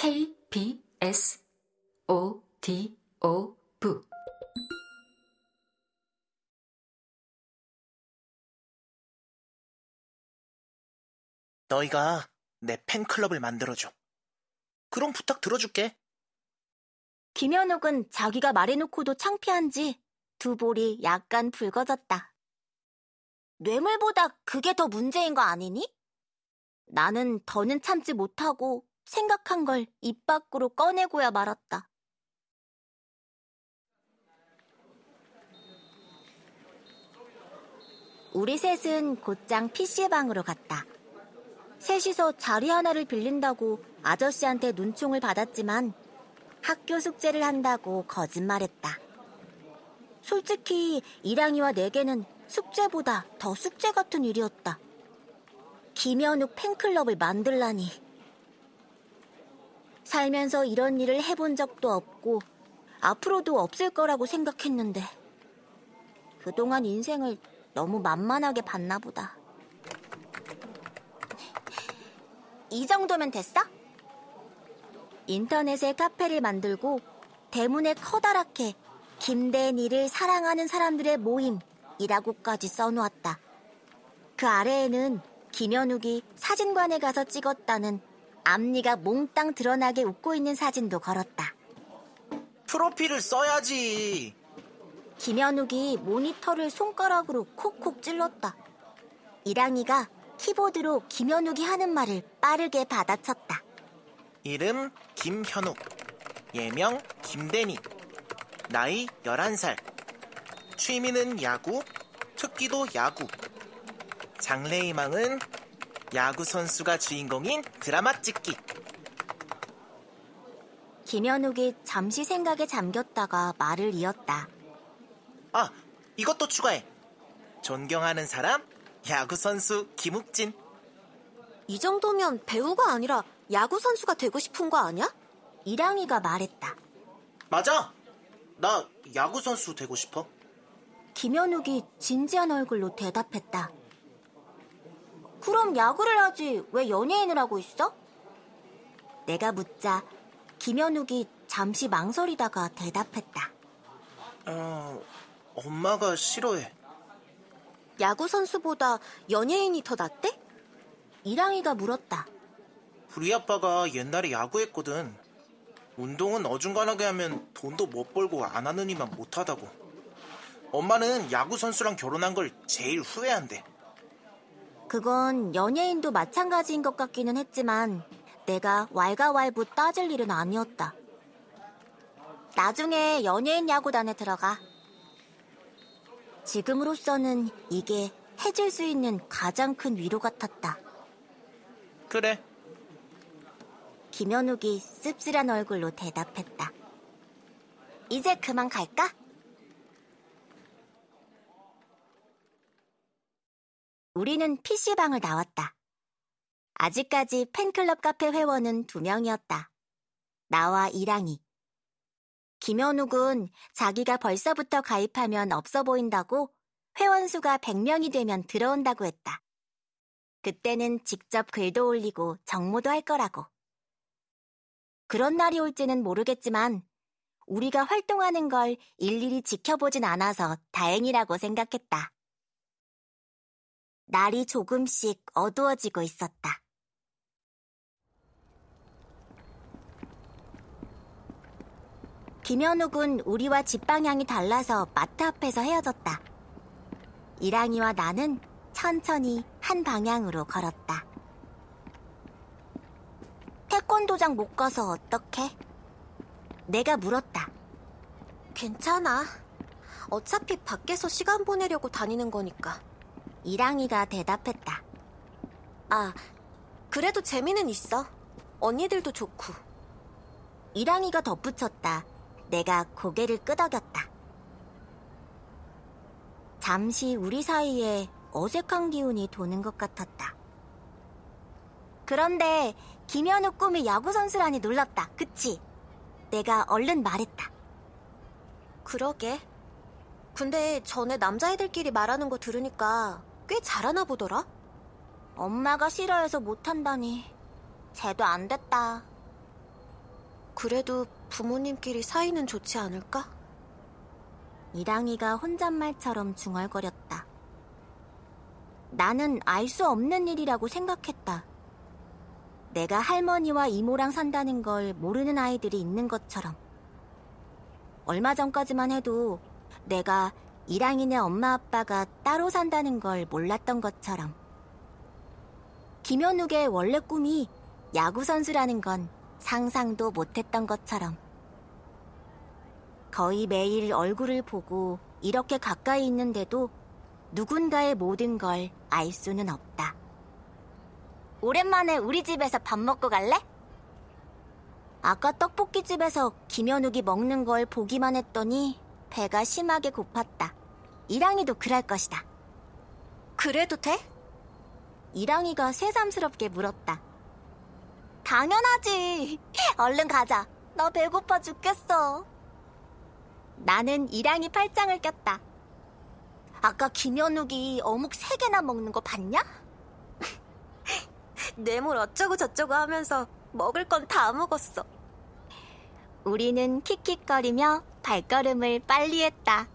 KBS ODO 부 너희가 내 팬클럽을 만들어줘. 그럼 부탁 들어줄게. 김현욱은 자기가 말해놓고도 창피한지 두 볼이 약간 붉어졌다. 뇌물보다 그게 더 문제인 거 아니니? 나는 더는 참지 못하고 생각한 걸 입 밖으로 꺼내고야 말았다. 우리 셋은 곧장 PC방으로 갔다. 셋이서 자리 하나를 빌린다고 아저씨한테 눈총을 받았지만 학교 숙제를 한다고 거짓말했다. 솔직히 이랑이와 내게는 숙제보다 더 숙제 같은 일이었다. 김현욱 팬클럽을 만들라니. 살면서 이런 일을 해본 적도 없고 앞으로도 없을 거라고 생각했는데 그동안 인생을 너무 만만하게 봤나 보다. 이 정도면 됐어? 인터넷에 카페를 만들고 대문에 커다랗게 김대니를 사랑하는 사람들의 모임이라고까지 써놓았다. 그 아래에는 김현욱이 사진관에 가서 찍었다는 앞니가 몽땅 드러나게 웃고 있는 사진도 걸었다. 프로필을 써야지. 김현욱이 모니터를 손가락으로 콕콕 찔렀다. 이랑이가 키보드로 김현욱이 하는 말을 빠르게 받아쳤다. 이름 김현욱. 예명 김대니. 나이 11살. 취미는 야구, 특기도 야구. 장래희망은 야구 선수가 주인공인 드라마 찍기. 김현욱이 잠시 생각에 잠겼다가 말을 이었다. 아, 이것도 추가해. 존경하는 사람, 야구 선수 김욱진. 이 정도면 배우가 아니라 야구 선수가 되고 싶은 거 아니야? 이랑이가 말했다. 맞아. 나 야구 선수 되고 싶어. 김현욱이 진지한 얼굴로 대답했다. 그럼 야구를 하지 왜 연예인을 하고 있어? 내가 묻자 김현욱이 잠시 망설이다가 대답했다. 어, 엄마가 싫어해. 야구 선수보다 연예인이 더 낫대? 이랑이가 물었다. 우리 아빠가 옛날에 야구했거든. 운동은 어중간하게 하면 돈도 못 벌고 안 하는 이만 못하다고. 엄마는 야구 선수랑 결혼한 걸 제일 후회한대. 그건 연예인도 마찬가지인 것 같기는 했지만 내가 왈가왈부 따질 일은 아니었다. 나중에 연예인 야구단에 들어가. 지금으로서는 이게 해줄 수 있는 가장 큰 위로 같았다. 그래. 김현욱이 씁쓸한 얼굴로 대답했다. 이제 그만 갈까? 우리는 PC방을 나왔다. 아직까지 팬클럽 카페 회원은 두 명이었다. 나와 이랑이. 김현욱은 자기가 벌써부터 가입하면 없어 보인다고 회원 수가 100명이 되면 들어온다고 했다. 그때는 직접 글도 올리고 정모도 할 거라고. 그런 날이 올지는 모르겠지만 우리가 활동하는 걸 일일이 지켜보진 않아서 다행이라고 생각했다. 날이 조금씩 어두워지고 있었다. 김현욱은 우리와 집 방향이 달라서 마트 앞에서 헤어졌다. 이랑이와 나는 천천히 한 방향으로 걸었다. 태권도장 못 가서 어떡해? 내가 물었다. 괜찮아. 어차피 밖에서 시간 보내려고 다니는 거니까. 이랑이가 대답했다. 아, 그래도 재미는 있어. 언니들도 좋고. 이랑이가 덧붙였다. 내가 고개를 끄덕였다. 잠시 우리 사이에 어색한 기운이 도는 것 같았다. 그런데 김현우 꿈이 야구선수라니 놀랍다. 그치? 내가 얼른 말했다. 그러게. 근데 전에 남자애들끼리 말하는 거 들으니까 꽤 잘하나 보더라? 엄마가 싫어해서 못한다니. 쟤도 안 됐다. 그래도 부모님끼리 사이는 좋지 않을까? 이랑이가 혼잣말처럼 중얼거렸다. 나는 알 수 없는 일이라고 생각했다. 내가 할머니와 이모랑 산다는 걸 모르는 아이들이 있는 것처럼. 얼마 전까지만 해도 내가 이랑이네 엄마 아빠가 따로 산다는 걸 몰랐던 것처럼. 김현욱의 원래 꿈이 야구선수라는 건 상상도 못했던 것처럼. 거의 매일 얼굴을 보고 이렇게 가까이 있는데도 누군가의 모든 걸 알 수는 없다. 오랜만에 우리 집에서 밥 먹고 갈래? 아까 떡볶이 집에서 김현욱이 먹는 걸 보기만 했더니 배가 심하게 고팠다. 이랑이도 그럴 것이다. 그래도 돼? 이랑이가 새삼스럽게 물었다. 당연하지. 얼른 가자. 나 배고파 죽겠어. 나는 이랑이 팔짱을 꼈다. 아까 김현욱이 어묵 세 개나 먹는 거 봤냐? 뇌물 어쩌고 저쩌고 하면서 먹을 건 다 먹었어. 우리는 킥킥거리며 발걸음을 빨리 했다.